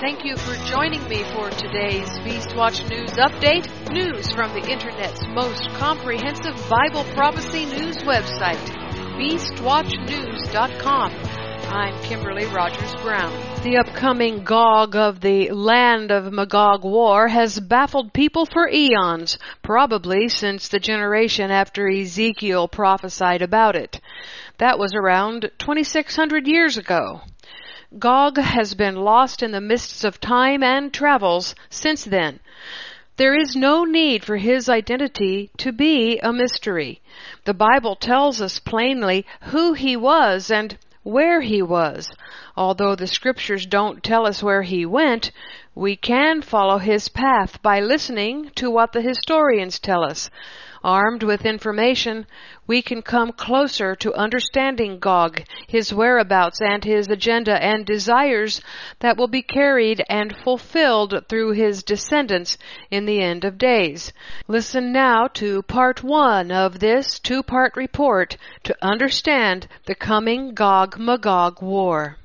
Thank you for joining me for today's Beast Watch News Update. News from the Internet's most comprehensive Bible prophecy news website, BeastWatchNews.com. I'm Kimberly Rogers Brown. The upcoming Gog of the Land of Magog War has baffled people for eons, probably since the generation after Ezekiel prophesied about it. That was around 2600 years ago. Gog has been lost in the mists of time and travels since then. There is no need for his identity to be a mystery. The Bible tells us plainly who he was and where he was. Although the scriptures don't tell us where he went, we can follow his path by listening to what the historians tell us. Armed with information, we can come closer to understanding Gog, his whereabouts, and his agenda and desires that will be carried and fulfilled through his descendants in the end of days. Listen now to part one of this two-part report to understand the coming Gog-Magog war.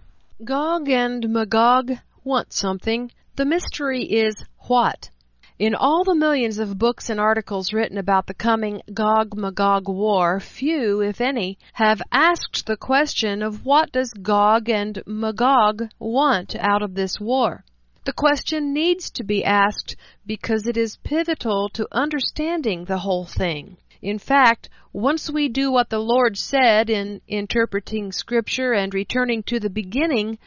Gog and Magog want something. The mystery is what? In all the millions of books and articles written about the coming Gog-Magog war, few, if any, have asked the question of what does Gog and Magog want out of this war. The question needs to be asked because it is pivotal to understanding the whole thing. In fact, once we do what the Lord said in interpreting Scripture and returning to the beginning,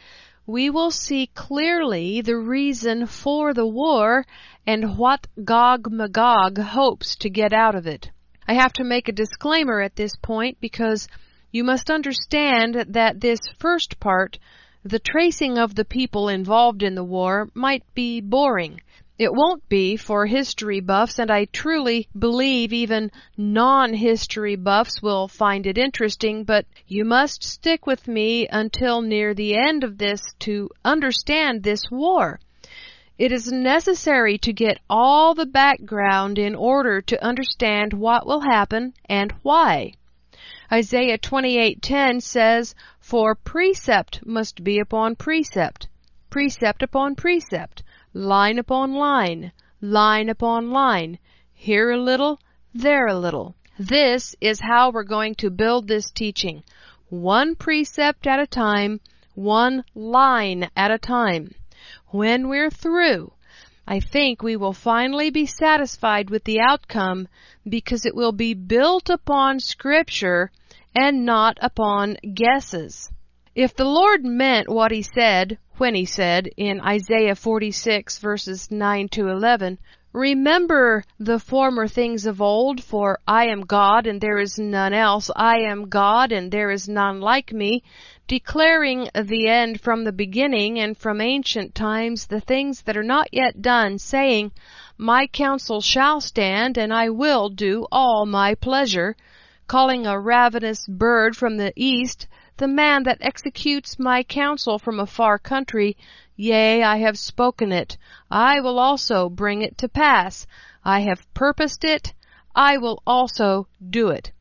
we will see clearly the reason for the war and what Gog Magog hopes to get out of it. I have to make a disclaimer at this point because you must understand that this first part, the tracing of the people involved in the war, might be boring. It won't be for history buffs, and I truly believe even non-history buffs will find it interesting, but you must stick with me until near the end of this to understand this war. It is necessary to get all the background in order to understand what will happen and why. Isaiah 28:10 says, "For precept must be upon precept, precept upon precept." line upon line, line upon line, here a little, there a little. This is how we're going to build this teaching. One precept at a time, one line at a time. When we're through, I think we will finally be satisfied with the outcome because it will be built upon scripture and not upon guesses. If the Lord meant what he said when he said in Isaiah 46 verses 9 to 11, Remember the former things of old, for I am God and there is none else. I am God and there is none like me, declaring the end from the beginning and from ancient times the things that are not yet done, saying, My counsel shall stand and I will do all my pleasure, calling a ravenous bird from the east, the man that executes my counsel from a far country, yea, I have spoken it, I will also bring it to pass. I have purposed it, I will also do it.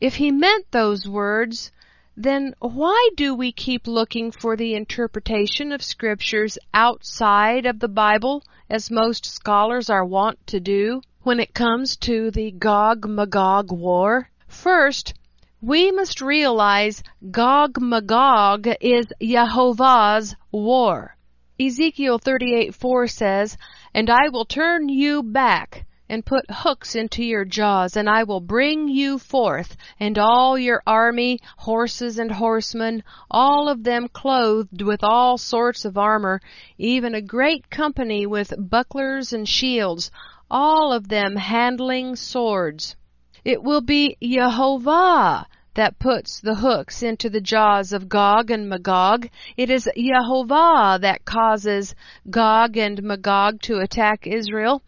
If he meant those words, then why do we keep looking for the interpretation of scriptures outside of the Bible, as most scholars are wont to do, when it comes to the Gog-Magog war? First, we must realize Gog Magog is Jehovah's war. Ezekiel 38:4 says, And I will turn you back and put hooks into your jaws, and I will bring you forth, and all your army, horses and horsemen, all of them clothed with all sorts of armor, even a great company with bucklers and shields, all of them handling swords. It will be Jehovah that puts the hooks into the jaws of Gog and Magog. It is Jehovah that causes Gog and Magog to attack Israel.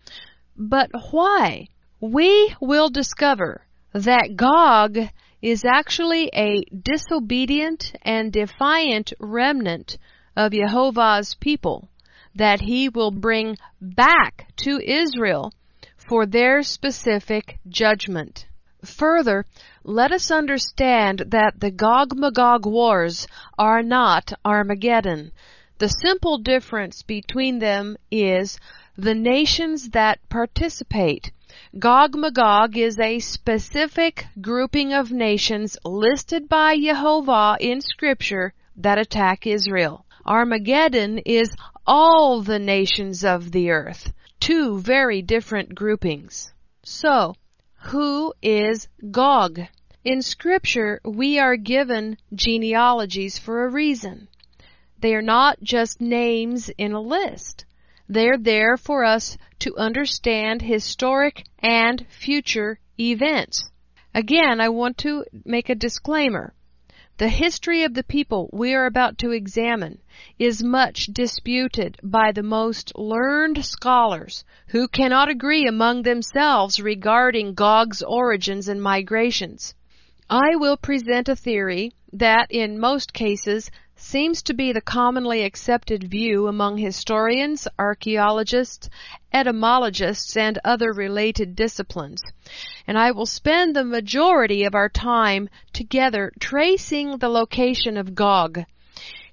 But why? We will discover that Gog is actually a disobedient and defiant remnant of Jehovah's people that he will bring back to Israel for their specific judgment. Further, let us understand that the Gog-Magog wars are not Armageddon. The simple difference between them is the nations that participate. Gog Magog is a specific grouping of nations listed by Jehovah in Scripture that attack Israel. Armageddon is all the nations of the earth. Two very different groupings. So, who is Gog? In Scripture, we are given genealogies for a reason. They are not just names in a list. They're there for us to understand historic and future events. Again, I want to make a disclaimer. The history of the people we are about to examine is much disputed by the most learned scholars who cannot agree among themselves regarding Gog's origins and migrations. I will present a theory that in most cases seems to be the commonly accepted view among historians, archaeologists, etymologists, and other related disciplines. And I will spend the majority of our time together tracing the location of Gog.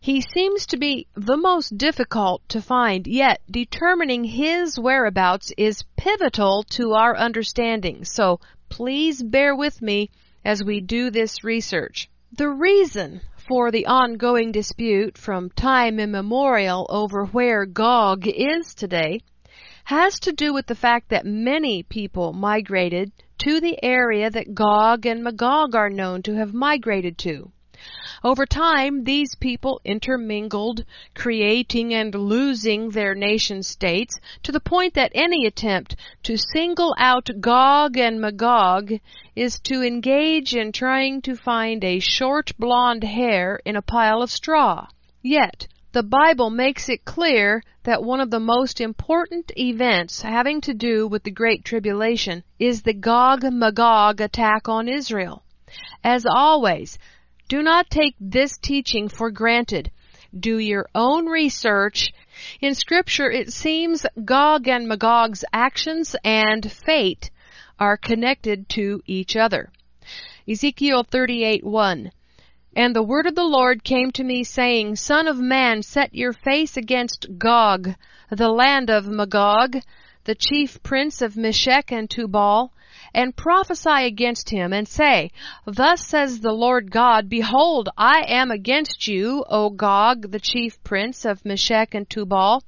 He seems to be the most difficult to find, yet determining his whereabouts is pivotal to our understanding. So please bear with me as we do this research. The reason for the ongoing dispute from time immemorial over where Gog is today has to do with the fact that many people migrated to the area that Gog and Magog are known to have migrated to. Over time, these people intermingled, creating and losing their nation states to the point that any attempt to single out Gog and Magog is to engage in trying to find a short blonde hair in a pile of straw. Yet, the Bible makes it clear that one of the most important events having to do with the Great Tribulation is the Gog Magog attack on Israel. As always, do not take this teaching for granted. Do your own research. In scripture, it seems Gog and Magog's actions and fate are connected to each other. Ezekiel 38:1 And the word of the Lord came to me saying, Son of man, set your face against Gog, the land of Magog, the chief prince of Meshech and Tubal, and prophesy against him, and say, Thus says the Lord God, Behold, I am against you, O Gog, the chief prince of Meshech and Tubal,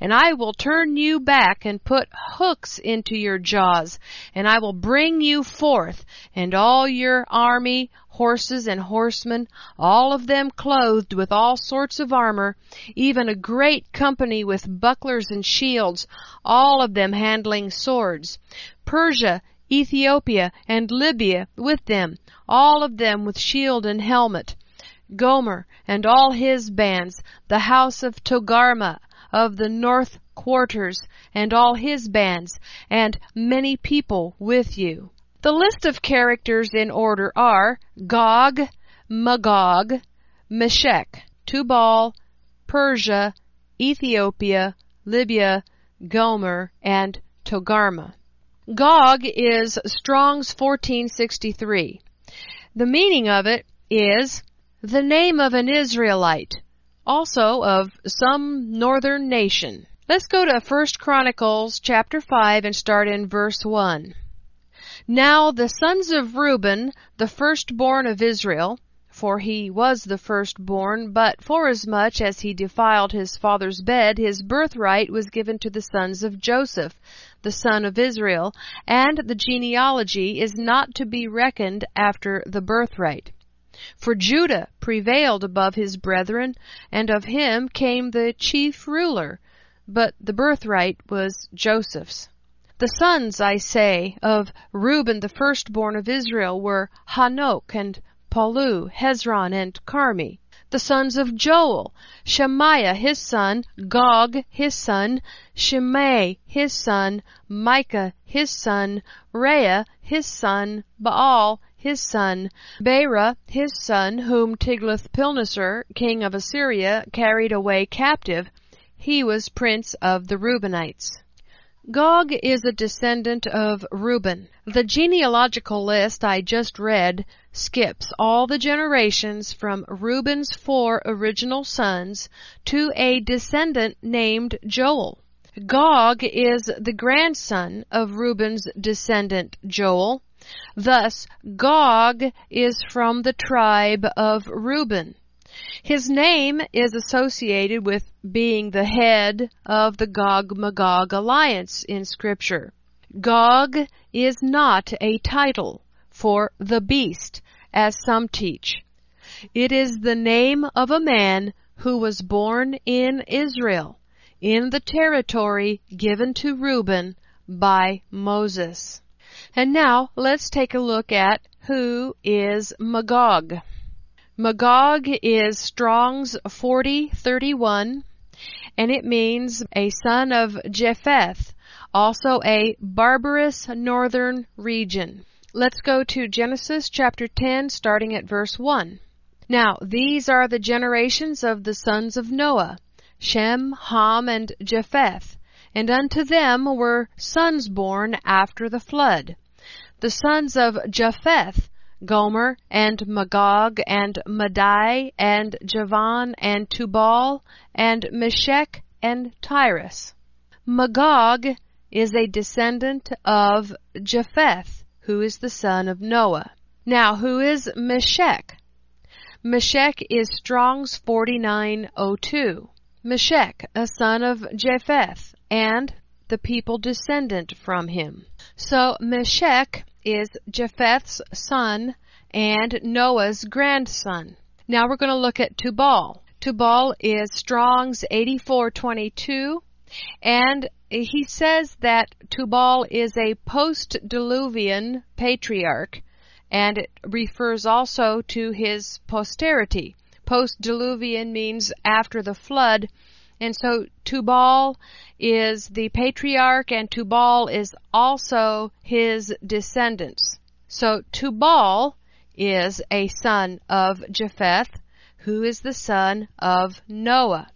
and I will turn you back and put hooks into your jaws, and I will bring you forth, and all your army, horses and horsemen, all of them clothed with all sorts of armor, even a great company with bucklers and shields, all of them handling swords. Persia Ethiopia and Libya with them, all of them with shield and helmet. Gomer and all his bands, the house of Togarma of the north quarters and all his bands, and many people with you. The list of characters in order are Gog, Magog, Meshech, Tubal, Persia, Ethiopia, Libya, Gomer, and Togarma. Gog is Strong's 1463. The meaning of it is the name of an Israelite, also of some northern nation. Let's go to 1 Chronicles chapter 5 and start in verse 1. Now the sons of Reuben, the firstborn of Israel, for he was the firstborn, but forasmuch as he defiled his father's bed, his birthright was given to the sons of Joseph, the son of Israel, and the genealogy is not to be reckoned after the birthright. For Judah prevailed above his brethren, and of him came the chief ruler, but the birthright was Joseph's. The sons, I say, of Reuben the firstborn of Israel were Hanok and Pallu, Hezron, and Carmi. The sons of Joel, Shemaiah his son, Gog his son, Shimei his son, Micah his son, Reah his son, Baal his son, Beera his son, whom Tiglath-Pilneser, king of Assyria, carried away captive. He was prince of the Reubenites. Gog is a descendant of Reuben. The genealogical list I just read skips all the generations from Reuben's four original sons to a descendant named Joel. Gog is the grandson of Reuben's descendant Joel. Thus, Gog is from the tribe of Reuben. His name is associated with being the head of the Gog Magog alliance in Scripture. Gog is not a title for the beast, as some teach. It is the name of a man who was born in Israel, in the territory given to Reuben by Moses. And now let's take a look at who is Magog. Magog is Strong's 4031 and it means a son of Japheth, also a barbarous northern region. Let's go to Genesis chapter 10 starting at verse 1. Now, these are the generations of the sons of Noah, Shem, Ham, and Japheth, and unto them were sons born after the flood. The sons of Japheth Gomer and Magog and Madai and Javan and Tubal and Meshech and Tyrus. Magog is a descendant of Japheth, who is the son of Noah. Now, who is Meshech? Meshech is Strong's 4902. Meshech, a son of Japheth, and the people descendant from him. So Meshech is Japheth's son and Noah's grandson. Now we're going to look at Tubal. Tubal is Strong's 8422 and he says that Tubal is a post-diluvian patriarch and it refers also to his posterity. Post-diluvian means after the flood and so Tubal is the patriarch and Tubal is also his descendants. So Tubal is a son of Japheth, who is the son of Noah.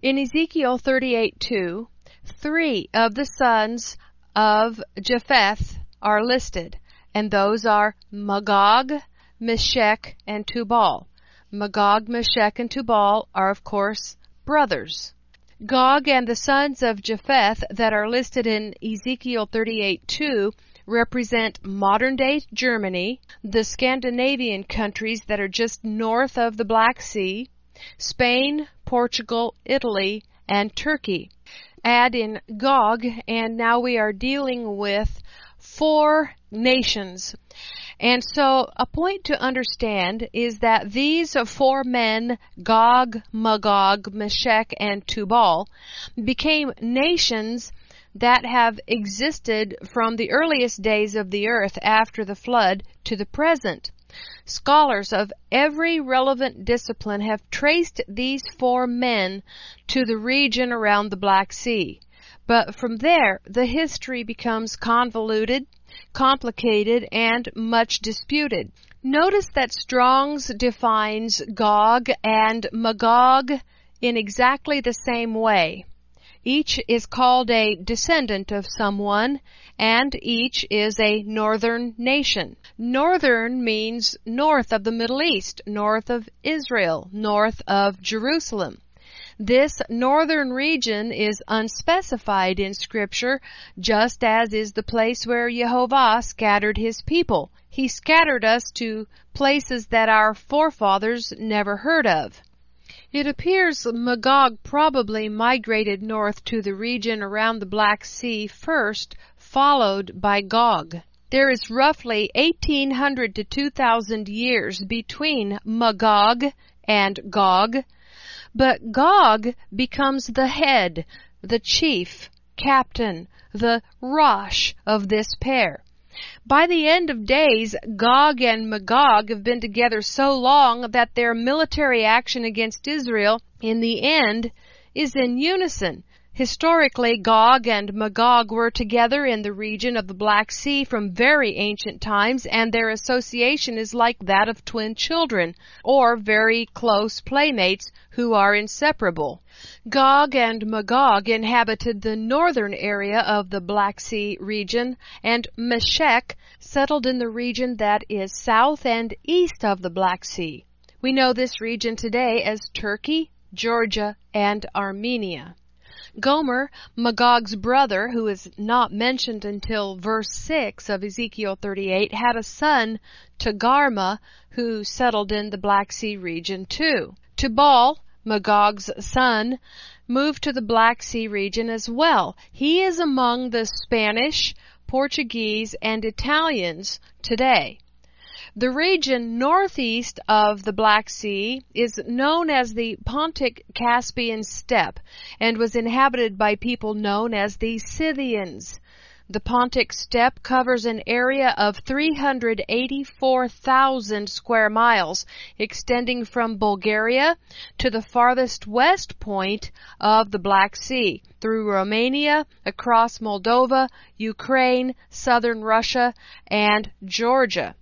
In Ezekiel 38:2, three of the sons of Japheth are listed, and those are Magog, Meshech, and Tubal. Magog, Meshech, and Tubal are, of course, brothers. Gog and the sons of Japheth that are listed in Ezekiel 38:2 represent modern day Germany, the Scandinavian countries that are just north of the Black Sea, Spain, Portugal, Italy, and Turkey. Add in Gog, and now we are dealing with four nations. And so a point to understand is that these four men, Gog, Magog, Meshech, and Tubal, became nations that have existed from the earliest days of the earth after the flood to the present. Scholars of every relevant discipline have traced these four men to the region around the Black Sea. But from there, the history becomes convoluted, complicated, and much disputed. Notice that Strong's defines Gog and Magog in exactly the same way. Each is called a descendant of someone, and each is a northern nation. Northern means north of the Middle East, north of Israel, north of Jerusalem. This northern region is unspecified in scripture, just as is the place where Jehovah scattered his people. He scattered us to places that our forefathers never heard of. It appears Magog probably migrated north to the region around the Black Sea first, followed by Gog. There is roughly 1800 to 2000 years between Magog and Gog. But Gog becomes the head, the chief, captain, the Rosh of this pair. By the end of days, Gog and Magog have been together so long that their military action against Israel, in the end, is in unison. Historically, Gog and Magog were together in the region of the Black Sea from very ancient times, and their association is like that of twin children, or very close playmates who are inseparable. Gog and Magog inhabited the northern area of the Black Sea region, and Meshech settled in the region that is south and east of the Black Sea. We know this region today as Turkey, Georgia, and Armenia. Gomer, Magog's brother, who is not mentioned until verse 6 of Ezekiel 38, had a son, Togarmah, who settled in the Black Sea region too. Tubal, Magog's son, moved to the Black Sea region as well. He is among the Spanish, Portuguese, and Italians today. The region northeast of the Black Sea is known as the Pontic Caspian Steppe and was inhabited by people known as the Scythians. The Pontic Steppe covers an area of 384,000 square miles, extending from Bulgaria to the farthest west point of the Black Sea, through Romania, across Moldova, Ukraine, southern Russia, and Georgia.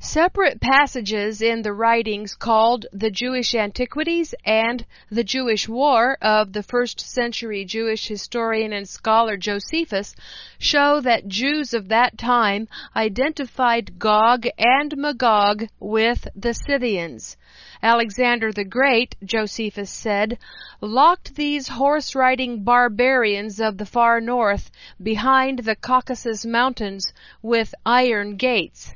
Separate passages in the writings called the Jewish Antiquities and the Jewish War of the first century Jewish historian and scholar Josephus show that Jews of that time identified Gog and Magog with the Scythians. Alexander the Great, Josephus said, locked these horse-riding barbarians of the far north behind the Caucasus Mountains with iron gates.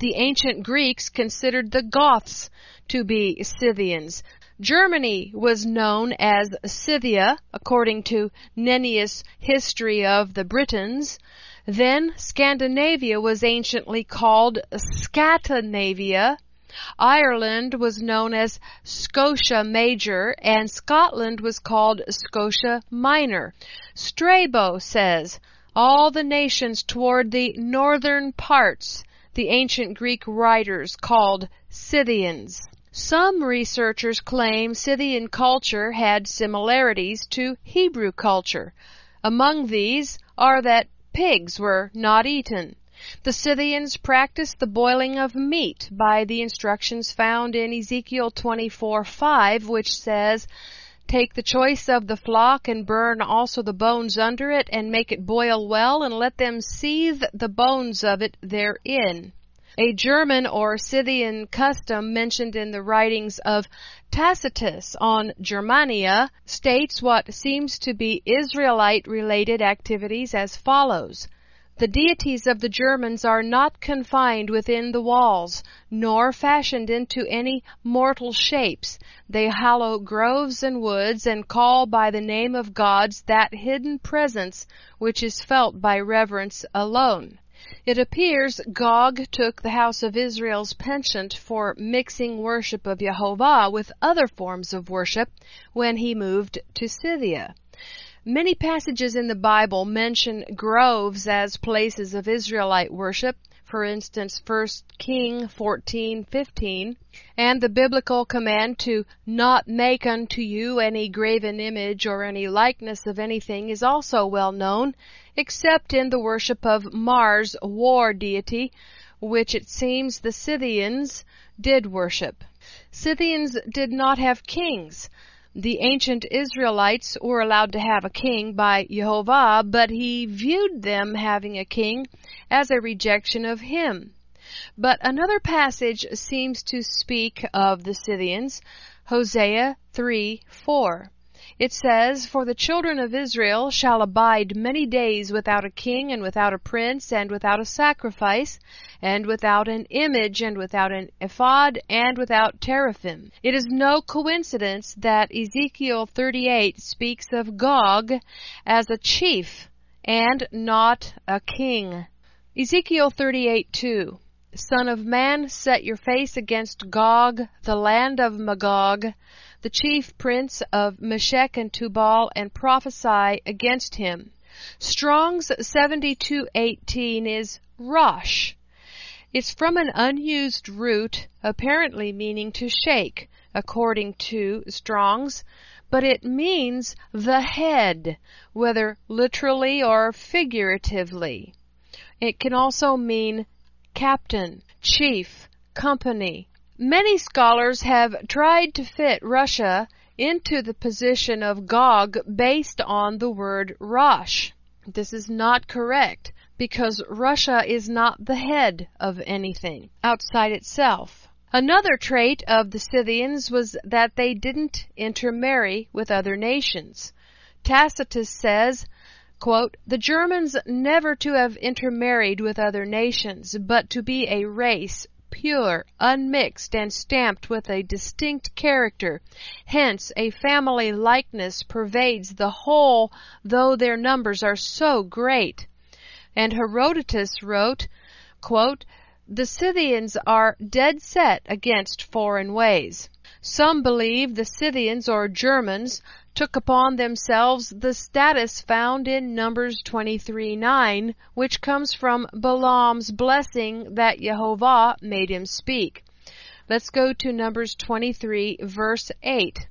The ancient Greeks considered the Goths to be Scythians. Germany was known as Scythia, according to Nennius' History of the Britons. Then Scandinavia was anciently called Scatinavia. Ireland was known as Scotia Major, and Scotland was called Scotia Minor. Strabo says, all the nations toward the northern parts the ancient Greek writers called Scythians. Some researchers claim Scythian culture had similarities to Hebrew culture. Among these are that pigs were not eaten. The Scythians practiced the boiling of meat by the instructions found in Ezekiel 24:5, which says, Take the choice of the flock and burn also the bones under it and make it boil well and let them seethe the bones of it therein. A German or Scythian custom mentioned in the writings of Tacitus on Germania states what seems to be Israelite related activities as follows. The deities of the Germans are not confined within the walls, nor fashioned into any mortal shapes. They hallow groves and woods, and call by the name of gods that hidden presence which is felt by reverence alone. It appears Gog took the house of Israel's penchant for mixing worship of Jehovah with other forms of worship when he moved to Scythia. Many passages in the Bible mention groves as places of Israelite worship, for instance, 1 King 14:15, and the biblical command to not make unto you any graven image or any likeness of anything is also well known, except in the worship of Mars, war deity, which it seems the Scythians did worship. Scythians did not have kings. The ancient Israelites were allowed to have a king by Jehovah, but he viewed them having a king as a rejection of him. But another passage seems to speak of the Scythians, Hosea 3 4. It says, For the children of Israel shall abide many days without a king, and without a prince, and without a sacrifice, and without an image, and without an ephod, and without teraphim. It is no coincidence that Ezekiel 38 speaks of Gog as a chief and not a king. Ezekiel 38:2 Son of man, set your face against Gog, the land of Magog, the chief prince of Meshech and Tubal, and prophesy against him. Strong's 7218 is Rosh. It's from an unused root, apparently meaning to shake, according to Strong's, but it means the head, whether literally or figuratively. It can also mean captain, chief, company. Many scholars have tried to fit Russia into the position of Gog based on the word Rosh. This is not correct because Russia is not the head of anything outside itself. Another trait of the Scythians was that they didn't intermarry with other nations. Tacitus says, quote, The Germans never to have intermarried with other nations, but to be a race pure, unmixed, and stamped with a distinct character. Hence, a family likeness pervades the whole, though their numbers are so great. And Herodotus wrote, quote, The Scythians are dead set against foreign ways. Some believe the Scythians or Germans took upon themselves the status found in Numbers 23:9, which comes from Balaam's blessing that Jehovah made him speak. Let's go to Numbers 23 verse 8.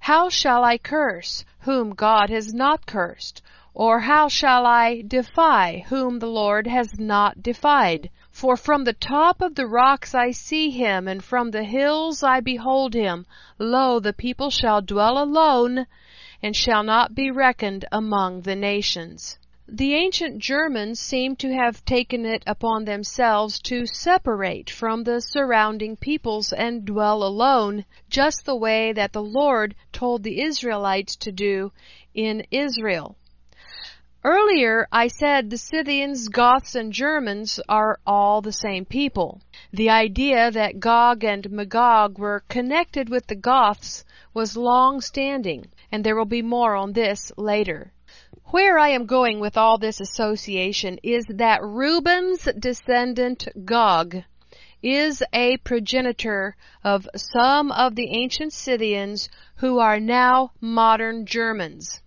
How shall I curse whom God has not cursed? Or how shall I defy whom the Lord has not defied? For from the top of the rocks I see him, and from the hills I behold him. Lo, the people shall dwell alone, and shall not be reckoned among the nations. The ancient Germans seem to have taken it upon themselves to separate from the surrounding peoples and dwell alone, just the way that the Lord told the Israelites to do in Israel. Earlier, I said the Scythians, Goths, and Germans are all the same people. The idea that Gog and Magog were connected with the Goths was long standing, and there will be more on this later. Where I am going with all this association is that Reuben's descendant Gog is a progenitor of some of the ancient Scythians who are now modern Germans.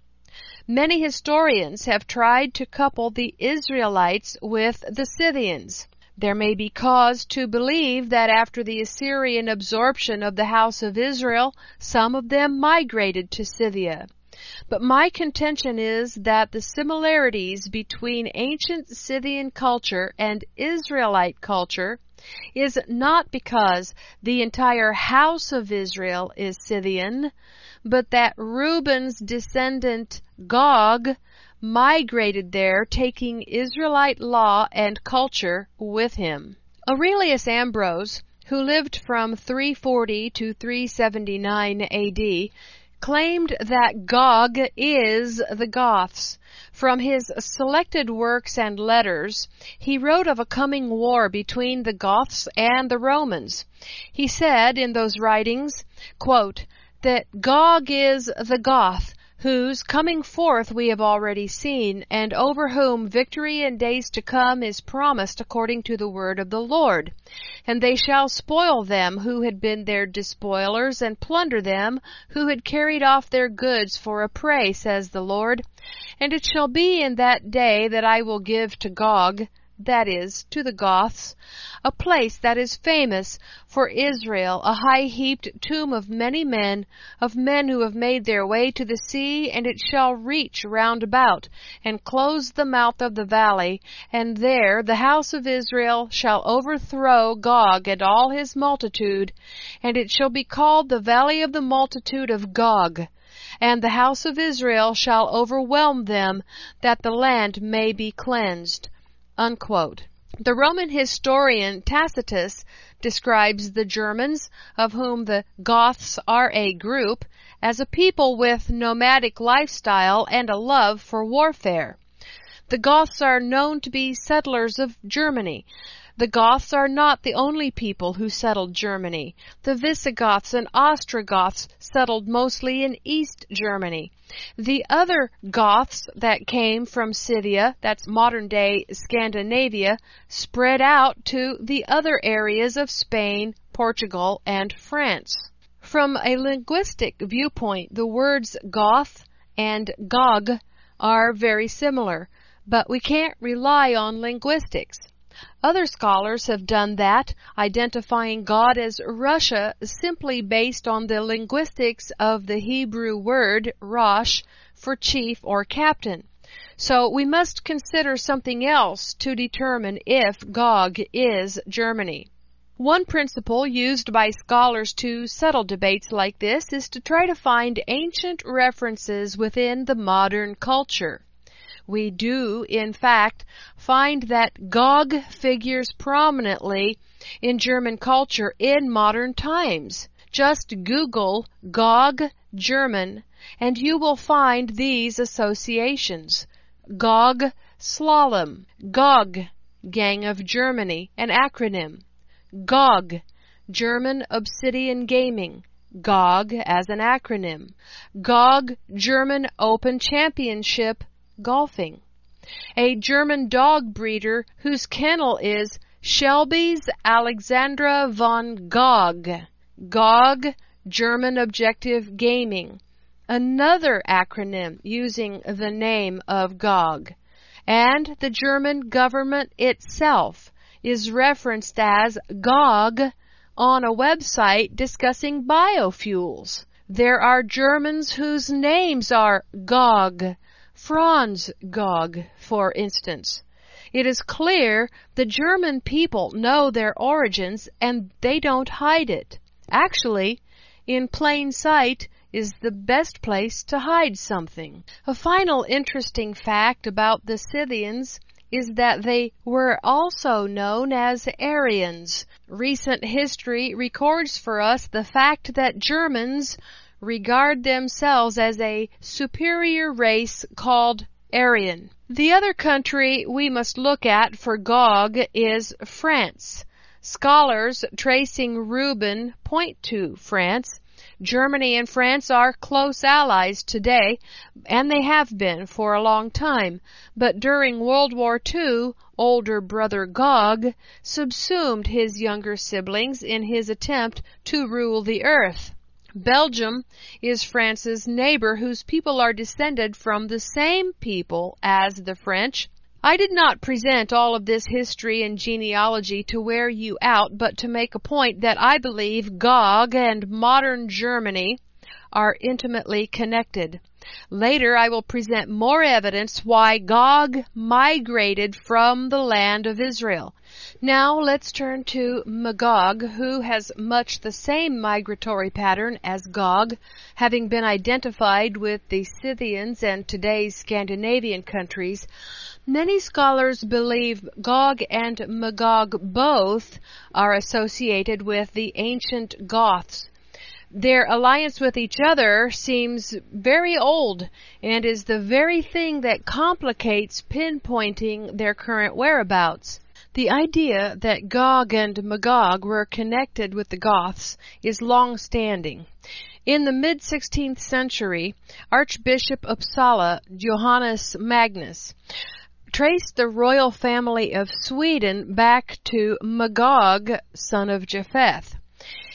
Many historians have tried to couple the Israelites with the Scythians. There may be cause to believe that after the Assyrian absorption of the house of Israel, some of them migrated to Scythia. But my contention is that the similarities between ancient Scythian culture and Israelite culture is not because the entire house of Israel is Scythian, but that Reuben's descendant Gog migrated there, taking Israelite law and culture with him. Aurelius Ambrose, who lived from 340 to 379 AD, claimed that Gog is the Goths. From his selected works and letters, he wrote of a coming war between the Goths and the Romans. He said in those writings, quote, that Gog is the Goth, whose coming forth we have already seen, and over whom victory in days to come is promised according to the word of the Lord. And they shall spoil them who had been their despoilers, and plunder them who had carried off their goods for a prey, says the Lord. And it shall be in that day that I will give to Gog, that is, to the Goths, a place that is famous for Israel, a high heaped tomb of many men, of men who have made their way to the sea, and it shall reach round about, and close the mouth of the valley, and there the house of Israel shall overthrow Gog and all his multitude, and it shall be called the valley of the multitude of Gog and the house of Israel shall overwhelm them, that the land may be cleansed. Unquote. The Roman historian Tacitus describes the Germans, of whom the Goths are a group, as a people with nomadic lifestyle and a love for warfare. The Goths are known to be settlers of Germany. The Goths are not the only people who settled Germany. The Visigoths and Ostrogoths settled mostly in East Germany. The other Goths that came from Scythia, that's modern day Scandinavia, spread out to the other areas of Spain, Portugal, and France. From a linguistic viewpoint, the words Goth and Gog are very similar, but we can't rely on linguistics. Other scholars have done that, identifying Gog as Russia simply based on the linguistics of the Hebrew word Rosh for chief or captain. So we must consider something else to determine if Gog is Germany. One principle used by scholars to settle debates like this is to try to find ancient references within the modern culture. We do, in fact, find that Gog figures prominently in German culture in modern times. Just Google Gog German and you will find these associations. Gog Slalom, Gog, Gang of Germany, an acronym. GOG, German Obsidian Gaming, GOG as an acronym. GOG, German Open Championship, Golfing. A German dog breeder whose kennel is Shelby's Alexandra von Gog. GOG, German Objective Gaming another acronym using the name of GOG. And the German government itself is referenced as GOG on a website discussing biofuels. There are Germans whose names are Gog, Franz Gog, for instance. It is clear the German people know their origins and they don't hide it. Actually, in plain sight, is the best place to hide something. A final interesting fact about the Scythians is that they were also known as Aryans. Recent history records for us the fact that Germans regard themselves as a superior race called Aryan. The other country we must look at for Gog is France. Scholars tracing Reuben point to France Germany and France are close allies today, and they have been for a long time. But during World War II, older brother Gog subsumed his younger siblings in his attempt to rule the earth. Belgium is France's neighbor whose people are descended from the same people as the French, I did not present all of this history and genealogy to wear you out, but to make a point that I believe Gog and modern Germany are intimately connected. Later I will present more evidence why Gog migrated from the land of Israel. Now let's turn to Magog, who has much the same migratory pattern as Gog, having been identified with the Scythians and today's Scandinavian countries. Many scholars believe Gog and Magog both are associated with the ancient Goths. Their alliance with each other seems very old and is the very thing that complicates pinpointing their current whereabouts. The idea that Gog and Magog were connected with the Goths is long standing. In the mid 16th century, Archbishop Uppsala Johannes Magnus traced the royal family of Sweden back to Magog, son of Japheth.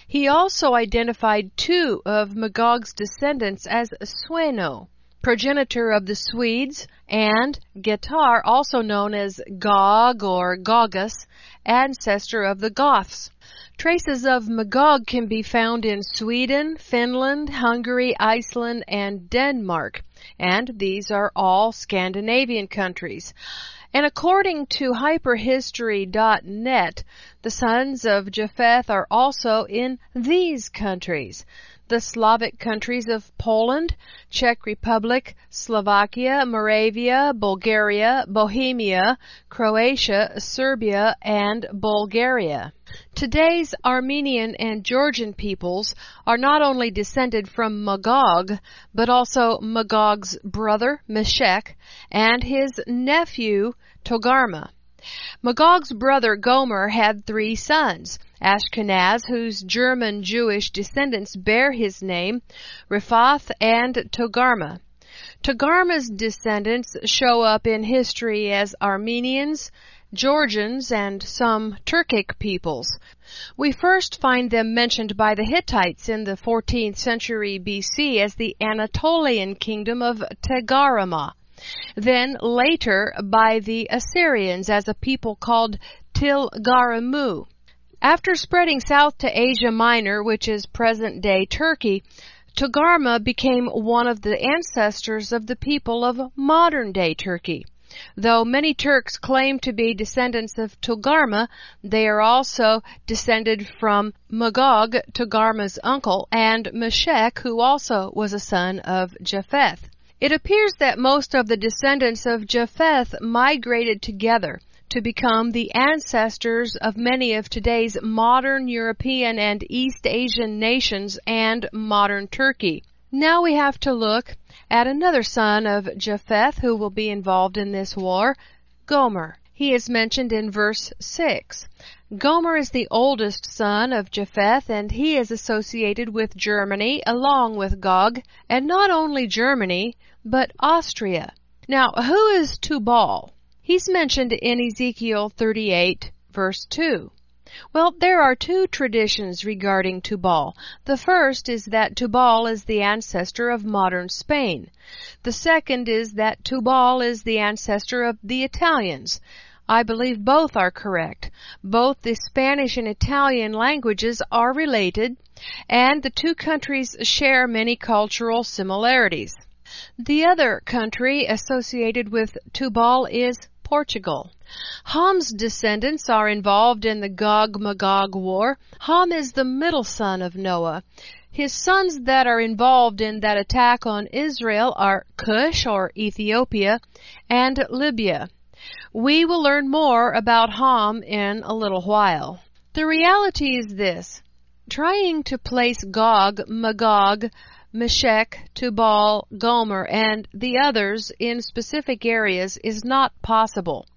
He also identified two of Magog's descendants as Sweno, progenitor of the Swedes, and Getar, also known as Gog or Gogus, ancestor of the Goths. Traces of Magog can be found in Sweden, Finland, Hungary, Iceland, and Denmark and these are all Scandinavian countries. And according to hyperhistory.net, the sons of Japheth are also in these countries the Slavic countries of Poland, Czech Republic, Slovakia, Moravia, Bulgaria, Bohemia, Croatia, Serbia, and Bulgaria. Today's Armenian and Georgian peoples are not only descended from Magog, but also Magog's brother, Meshech, and his nephew, Togarma. Magog's brother Gomer had three sons. Ashkenaz, whose German Jewish descendants bear his name, Riphath and Togarma. Togarma's descendants show up in history as Armenians, Georgians, and some Turkic peoples. We first find them mentioned by the Hittites in the 14th century BC as the Anatolian kingdom of Tegarama. Then later by the Assyrians as a people called Tilgaramu. After spreading south to Asia Minor, which is present-day Turkey, Togarma became one of the ancestors of the people of modern-day Turkey. Though many Turks claim to be descendants of Togarma, they are also descended from Magog, Togarma's uncle, and Meshech, who also was a son of Japheth. It appears that most of the descendants of Japheth migrated together to become the ancestors of many of today's modern European and East Asian nations and modern Turkey. Now we have to look at another son of Japheth who will be involved in this war, Gomer. He is mentioned in verse 6. Gomer is the oldest son of Japheth and he is associated with Germany along with Gog, and not only Germany, but Austria. Now, who is Tubal? He's mentioned in Ezekiel 38 verse 2. Well, there are two traditions regarding Tubal. The first is that Tubal is the ancestor of modern Spain. The second is that Tubal is the ancestor of the Italians. I believe both are correct. Both the Spanish and Italian languages are related, and the two countries share many cultural similarities. The other country associated with Tubal is Portugal. Ham's descendants are involved in the Gog-Magog war. Ham is the middle son of Noah. His sons that are involved in that attack on Israel are Cush or Ethiopia and Libya. We will learn more about Ham in a little while. The reality is this. Trying to place Gog, Magog, Meshech, Tubal, Gomer, and the others in specific areas is not possible.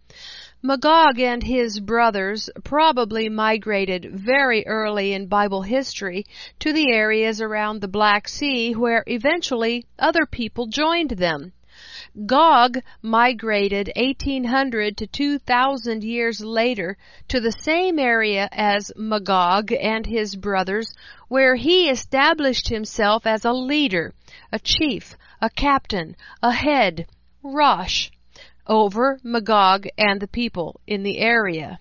Magog and his brothers probably migrated very early in Bible history to the areas around the Black Sea where eventually other people joined them. Gog migrated 1800 to 2000 years later to the same area as Magog and his brothers where he established himself as a leader, a chief, a captain, a head, Rosh, over Magog and the people in the area.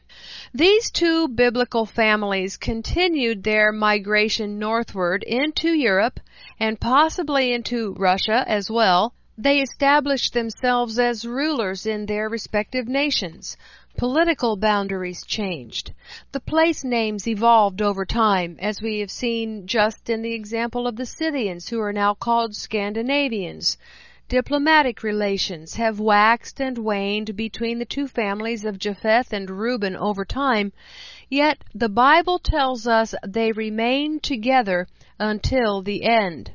These two biblical families continued their migration northward into Europe and possibly into Russia as well they established themselves as rulers in their respective nations. Political boundaries changed. The place names evolved over time, as we have seen just in the example of the Scythians, who are now called Scandinavians. Diplomatic relations have waxed and waned between the two families of Japheth and Reuben over time, yet the Bible tells us they remain together until the end.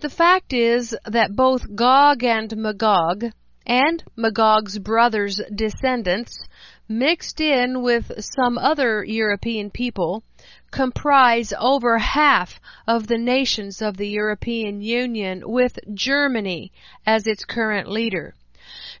The fact is that both Gog and Magog, and Magog's brothers' descendants, mixed in with some other European people, comprise over half of the nations of the European Union with Germany as its current leader.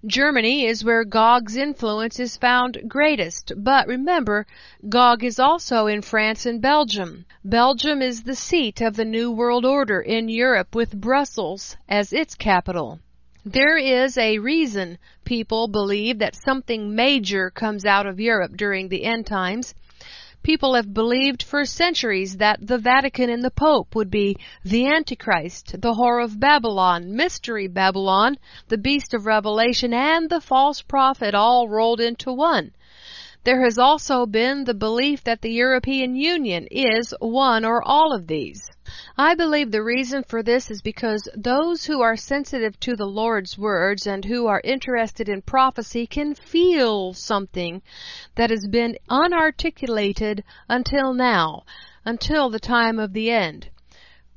Germany is where Gog's influence is found greatest, but remember, Gog is also in France and Belgium. Belgium is the seat of the New World Order in Europe with Brussels as its capital. There is a reason people believe that something major comes out of Europe during the end times. People have believed for centuries that the Vatican and the Pope would be the Antichrist, the whore of Babylon, Mystery Babylon, the beast of Revelation, and the false prophet all rolled into one. There has also been the belief that the European Union is one or all of these. I believe the reason for this is because those who are sensitive to the Lord's words and who are interested in prophecy can feel something that has been unarticulated until now, until the time of the end.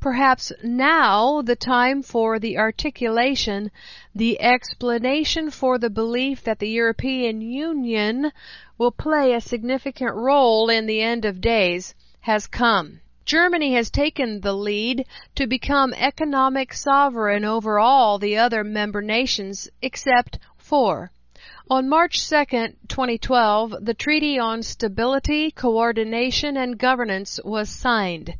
Perhaps now the time for the articulation, the explanation for the belief that the European Union will play a significant role in the end of days has come. Germany has taken the lead to become economic sovereign over all the other member nations except four. On March 2, 2012, the Treaty on Stability, Coordination, and Governance was signed.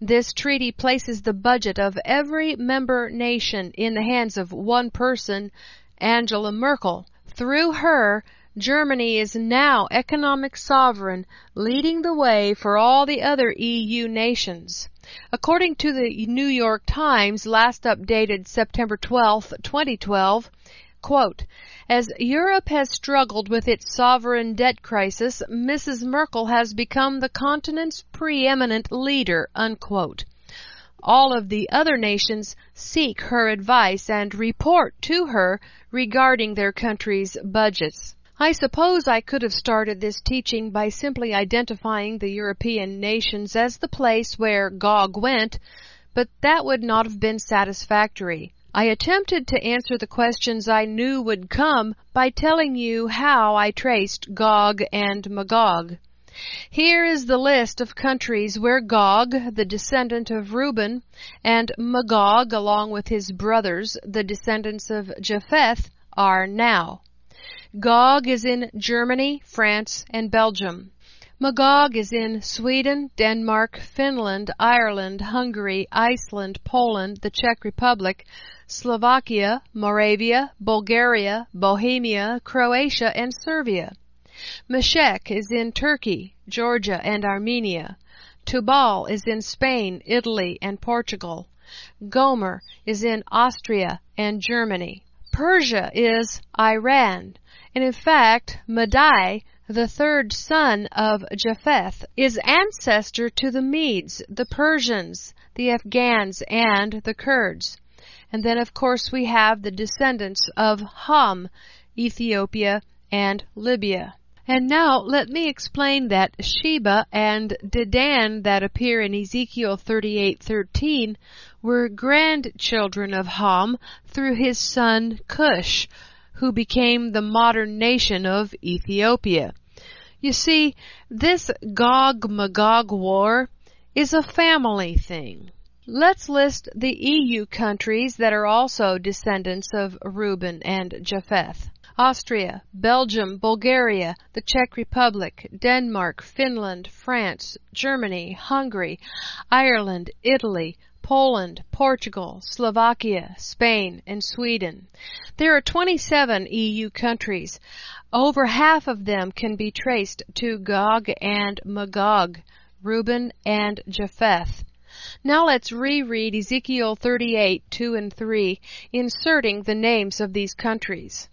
This treaty places the budget of every member nation in the hands of one person, Angela Merkel. Through her, Germany is now economic sovereign, leading the way for all the other EU nations. According to the New York Times, last updated September 12, 2012, quote, as Europe has struggled with its sovereign debt crisis, Mrs. Merkel has become the continent's preeminent leader, unquote. All of the other nations seek her advice and report to her regarding their country's budgets. I suppose I could have started this teaching by simply identifying the European nations as the place where Gog went, but that would not have been satisfactory. I attempted to answer the questions I knew would come by telling you how I traced Gog and Magog. Here is the list of countries where Gog, the descendant of Reuben, and Magog, along with his brothers, the descendants of Japheth, are now. Gog is in Germany, France, and Belgium. Magog is in Sweden, Denmark, Finland, Ireland, Hungary, Iceland, Poland, the Czech Republic, Slovakia, Moravia, Bulgaria, Bohemia, Croatia, and Serbia. Meshech is in Turkey, Georgia, and Armenia. Tubal is in Spain, Italy, and Portugal. Gomer is in Austria and Germany. Persia is Iran. And in fact, Madai, the third son of Japheth, is ancestor to the Medes, the Persians, the Afghans, and the Kurds. And then, of course, we have the descendants of Ham, Ethiopia, and Libya. And now let me explain that Sheba and Dedan that appear in Ezekiel 38:13 were grandchildren of Ham through his son Cush, who became the modern nation of Ethiopia. You see, this Gog-Magog war is a family thing. Let's list the EU countries that are also descendants of Reuben and Japheth. Austria, Belgium, Bulgaria, the Czech Republic, Denmark, Finland, France, Germany, Hungary, Ireland, Italy, Poland, Portugal, Slovakia, Spain, and Sweden. There are 27 EU countries. Over half of them can be traced to Gog and Magog, Reuben and Japheth. Now let's reread Ezekiel 38, 2 and 3, inserting the names of these countries.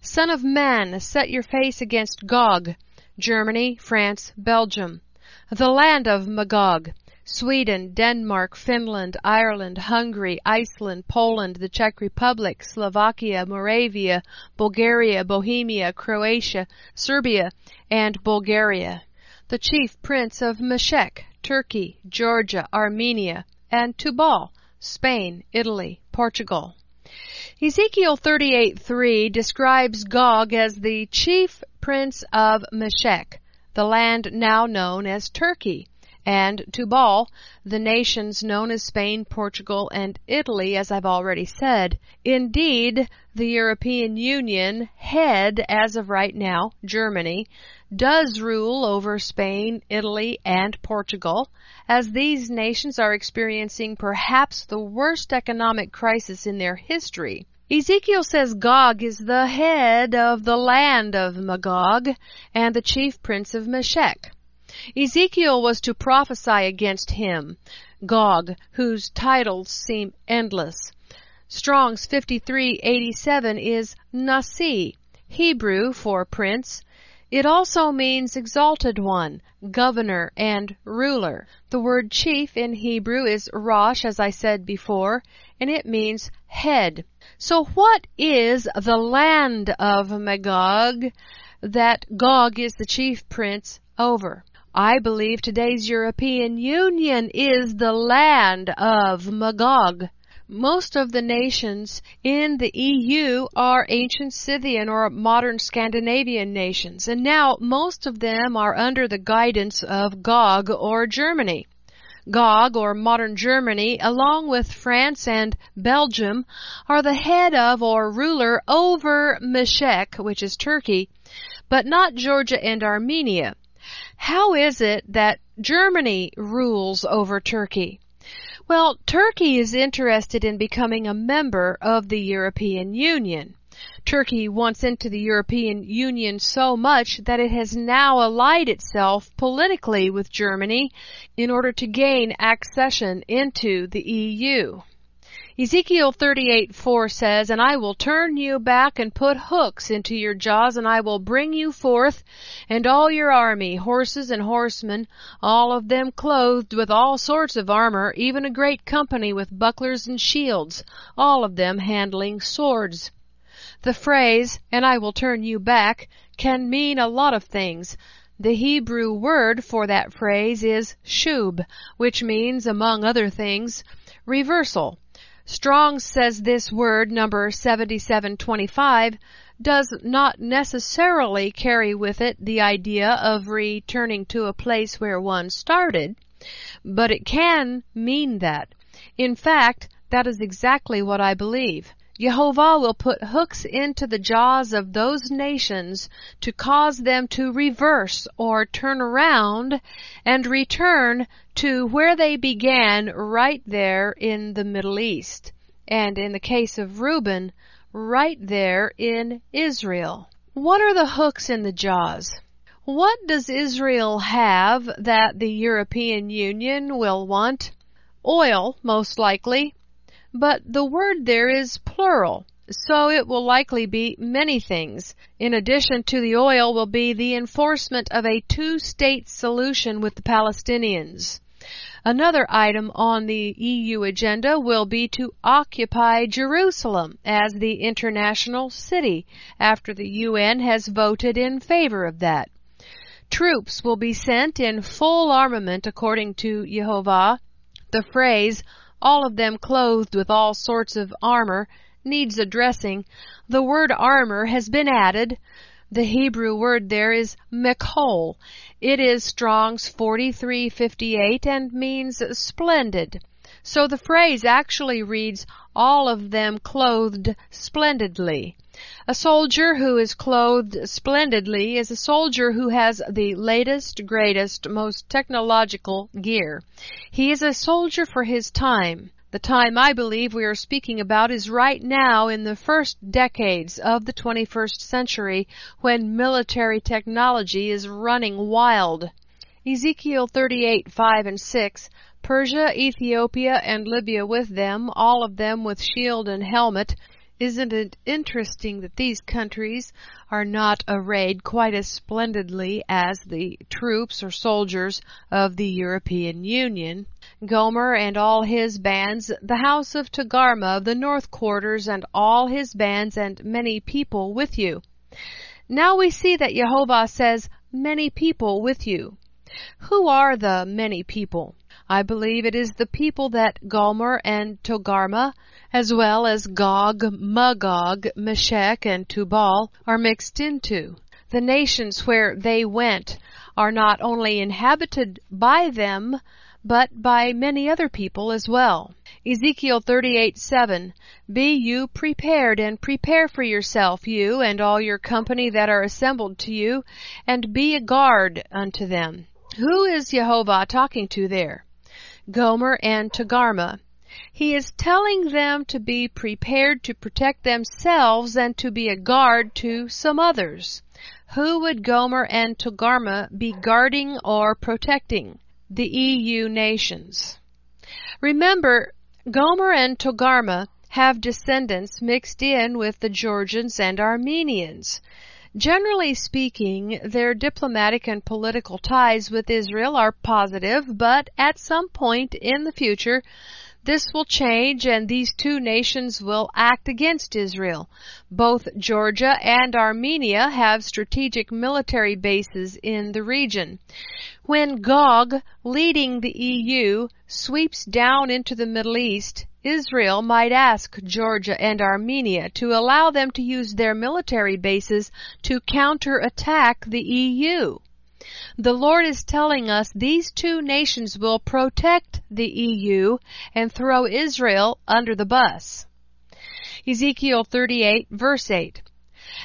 Son of man, set your face against Gog, Germany, France, Belgium, the land of Magog, Sweden, Denmark, Finland, Ireland, Hungary, Iceland, Poland, the Czech Republic, Slovakia, Moravia, Bulgaria, Bohemia, Croatia, Serbia, and Bulgaria. The chief prince of Meshech, Turkey, Georgia, Armenia, and Tubal, Spain, Italy, Portugal. Ezekiel 38:3 describes Gog as the chief prince of Meshech, the land now known as Turkey, and Tubal, the nations known as Spain, Portugal, and Italy, as I've already said. Indeed, the European Union head, as of right now, Germany, does rule over Spain, Italy, and Portugal, as these nations are experiencing perhaps the worst economic crisis in their history. Ezekiel says Gog is the head of the land of Magog and the chief prince of Meshech. Ezekiel was to prophesy against him, Gog, whose titles seem endless. Strong's 5387 is Nasi, Hebrew for prince, it also means exalted one, governor, and ruler. The word chief in Hebrew is Rosh, as I said before, and it means head. So what is the land of Magog that Gog is the chief prince over? I believe today's European Union is the land of Magog. Most of the nations in the EU are ancient Scythian or modern Scandinavian nations, and now most of them are under the guidance of Gog or Germany. Gog or modern Germany, along with France and Belgium, are the head of or ruler over Meshech, which is Turkey, but not Georgia and Armenia. How is it that Germany rules over Turkey? Well, Turkey is interested in becoming a member of the European Union. Turkey wants into the European Union so much that it has now allied itself politically with Germany in order to gain accession into the EU. Ezekiel 38:4 says, And I will turn you back and put hooks into your jaws, and I will bring you forth, and all your army, horses and horsemen, all of them clothed with all sorts of armor, even a great company with bucklers and shields, all of them handling swords. The phrase, and I will turn you back, can mean a lot of things. The Hebrew word for that phrase is shub, which means, among other things, reversal. Strong says this word, number 7725, does not necessarily carry with it the idea of returning to a place where one started, but it can mean that. In fact, that is exactly what I believe. Jehovah will put hooks into the jaws of those nations to cause them to reverse or turn around and return to where they began right there in the Middle East. And in the case of Reuben, right there in Israel. What are the hooks in the jaws? What does Israel have that the European Union will want? Oil, most likely. But the word there is plural, so it will likely be many things. In addition to the oil will be the enforcement of a two-state solution with the Palestinians. Another item on the EU agenda will be to occupy Jerusalem as the international city after the UN has voted in favor of that. Troops will be sent in full armament according to Jehovah. The phrase, all of them clothed with all sorts of armor, needs addressing. The word armor has been added. The Hebrew word there is mechol. It is Strong's 4358 and means splendid. So the phrase actually reads, all of them clothed splendidly. A soldier who is clothed splendidly is a soldier who has the latest, greatest, most technological gear. He is a soldier for his time. The time I believe we are speaking about is right now in the first decades of the 21st century when military technology is running wild. Ezekiel 38, 5 and 6, Persia, Ethiopia, and Libya with them, all of them with shield and helmet, isn't it interesting that these countries are not arrayed quite as splendidly as the troops or soldiers of the European Union? Gomer and all his bands, the house of Togarmah of the north quarters and all his bands and many people with you. Now we see that Jehovah says, many people with you. Who are the many people? I believe it is the people that Gomer and Togarmah, as well as Gog, Magog, Meshech, and Tubal, are mixed into. The nations where they went are not only inhabited by them, but by many other people as well. Ezekiel 38:7 Be you prepared and prepare for yourself you and all your company that are assembled to you and be a guard unto them. Who is Jehovah talking to there? Gomer and Togarmah. He is telling them to be prepared to protect themselves and to be a guard to some others. Who would Gomer and Togarmah be guarding or protecting? The EU nations. Remember, Gomer and Togarmah have descendants mixed in with the Georgians and Armenians. Generally speaking, their diplomatic and political ties with Israel are positive, but at some point in the future, this will change and these two nations will act against Israel. Both Georgia and Armenia have strategic military bases in the region. When Gog, leading the EU, sweeps down into the Middle East, Israel might ask Georgia and Armenia to allow them to use their military bases to counterattack the EU. The Lord is telling us these two nations will protect the EU and throw Israel under the bus. Ezekiel 38 verse 8.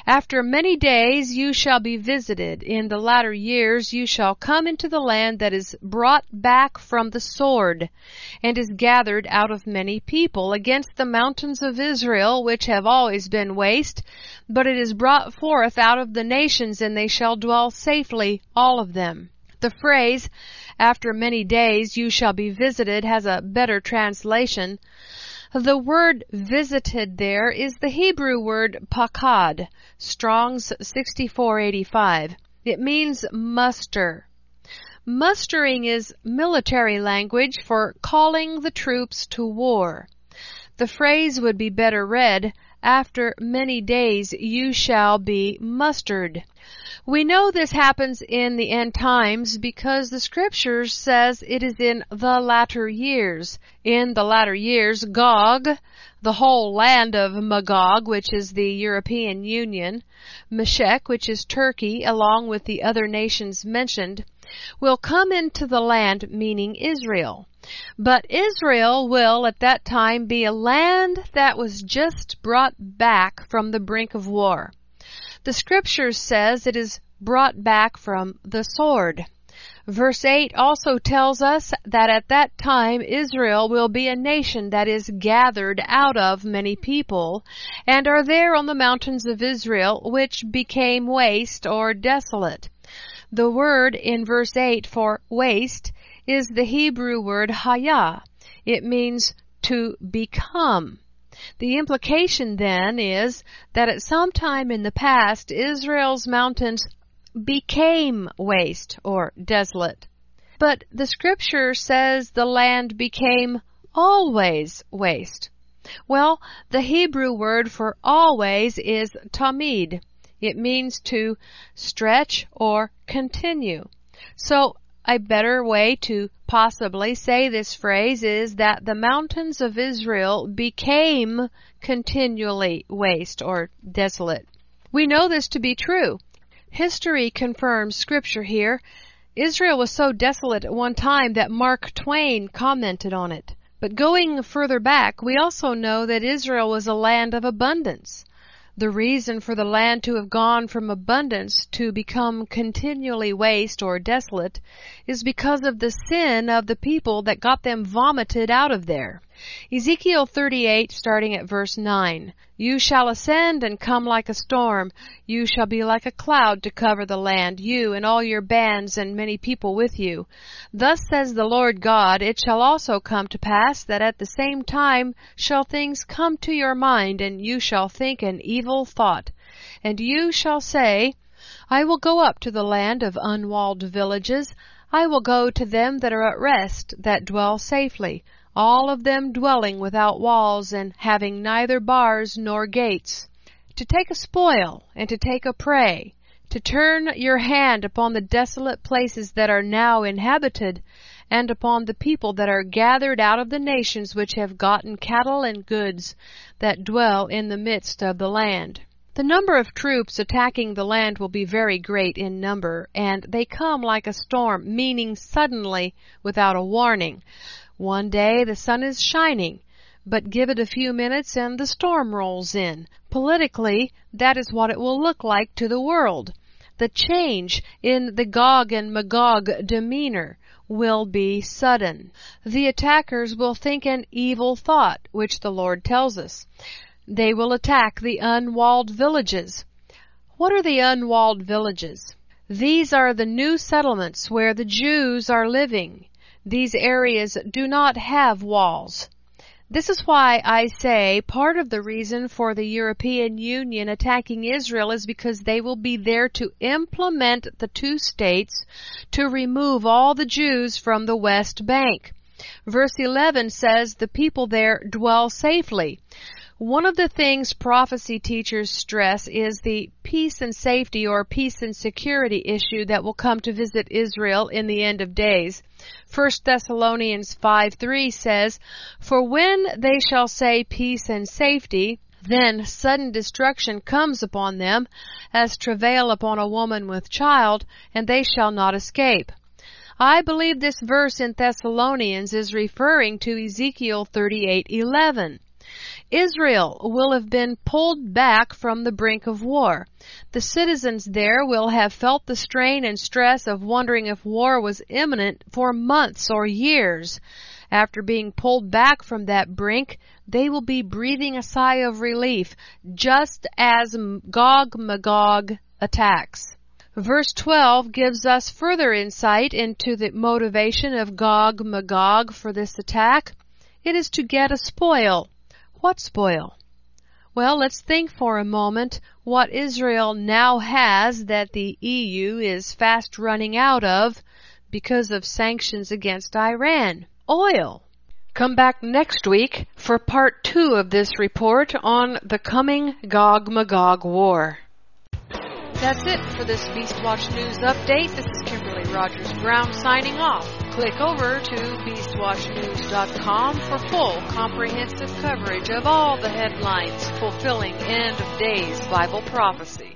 After many days you shall be visited. In the latter years you shall come into the land that is brought back from the sword, and is gathered out of many people, against the mountains of Israel, which have always been waste, but it is brought forth out of the nations, and they shall dwell safely, all of them. The phrase, after many days you shall be visited, has a better translation. The word visited there is the Hebrew word pakad, Strong's 6485. It means muster. Mustering is military language for calling the troops to war. The phrase would be better read, after many days you shall be mustered. We know this happens in the end times because the scripture says it is in the latter years. In the latter years, Gog, the whole land of Magog, which is the European Union, Meshech, which is Turkey, along with the other nations mentioned, will come into the land, meaning Israel. But Israel will at that time be a land that was just brought back from the brink of war. The scripture says it is brought back from the sword. Verse 8 also tells us that at that time Israel will be a nation that is gathered out of many people, and are there on the mountains of Israel, which became waste or desolate. The word in verse 8 for waste is the Hebrew word hayah. It means to become. The implication then is that at some time in the past, Israel's mountains became waste or desolate. But the scripture says the land became always waste. Well, the Hebrew word for always is tamid. It means to stretch or continue. So a better way to possibly say this phrase is that the mountains of Israel became continually waste or desolate. We know this to be true. History confirms scripture here. Israel was so desolate at one time that Mark Twain commented on it. But going further back, we also know that Israel was a land of abundance. The reason for the land to have gone from abundance to become continually waste or desolate is because of the sin of the people that got them vomited out of there. Ezekiel 38 starting at verse 9. You shall ascend and come like a storm. You shall be like a cloud to cover the land, you and all your bands and many people with you. Thus says the Lord God, it shall also come to pass that at the same time shall things come to your mind and you shall think an evil thought. And you shall say, I will go up to the land of unwalled villages. I will go to them that are at rest, that dwell safely all of them dwelling without walls and having neither bars nor gates. To take a spoil and to take a prey, to turn your hand upon the desolate places that are now inhabited, and upon the people that are gathered out of the nations which have gotten cattle and goods that dwell in the midst of the land. The number of troops attacking the land will be very great in number, and they come like a storm, meaning suddenly, without a warning. One day the sun is shining, but give it a few minutes and the storm rolls in. Politically, that is what it will look like to the world. The change in the Gog and Magog demeanor will be sudden. The attackers will think an evil thought, which the Lord tells us. They will attack the unwalled villages. What are the unwalled villages? These are the new settlements where the Jews are living. These areas do not have walls. This is why I say part of the reason for the European Union attacking Israel is because they will be there to implement the two states to remove all the Jews from the West Bank. Verse 11 says the people there dwell safely. One of the things prophecy teachers stress is the peace and safety or peace and security issue that will come to visit Israel in the end of days. 1 Thessalonians 5:3 says, For when they shall say peace and safety, then sudden destruction comes upon them, as travail upon a woman with child, and they shall not escape. I believe this verse in Thessalonians is referring to Ezekiel 38:11. Israel will have been pulled back from the brink of war. The citizens there will have felt the strain and stress of wondering if war was imminent for months or years. After being pulled back from that brink, they will be breathing a sigh of relief, just as Gog Magog attacks. Verse 12 gives us further insight into the motivation of Gog Magog for this attack. It is to get a spoil. What spoil? Well, let's think for a moment what Israel now has that the EU is fast running out of because of sanctions against Iran oil. Come back next week for part two of this report on the coming Gog Magog War. That's it for this Beastwatch News Update. This is Kimberly Rogers Brown signing off. Click over to BeastWatchNews.com for full comprehensive coverage of all the headlines fulfilling end of days Bible prophecy.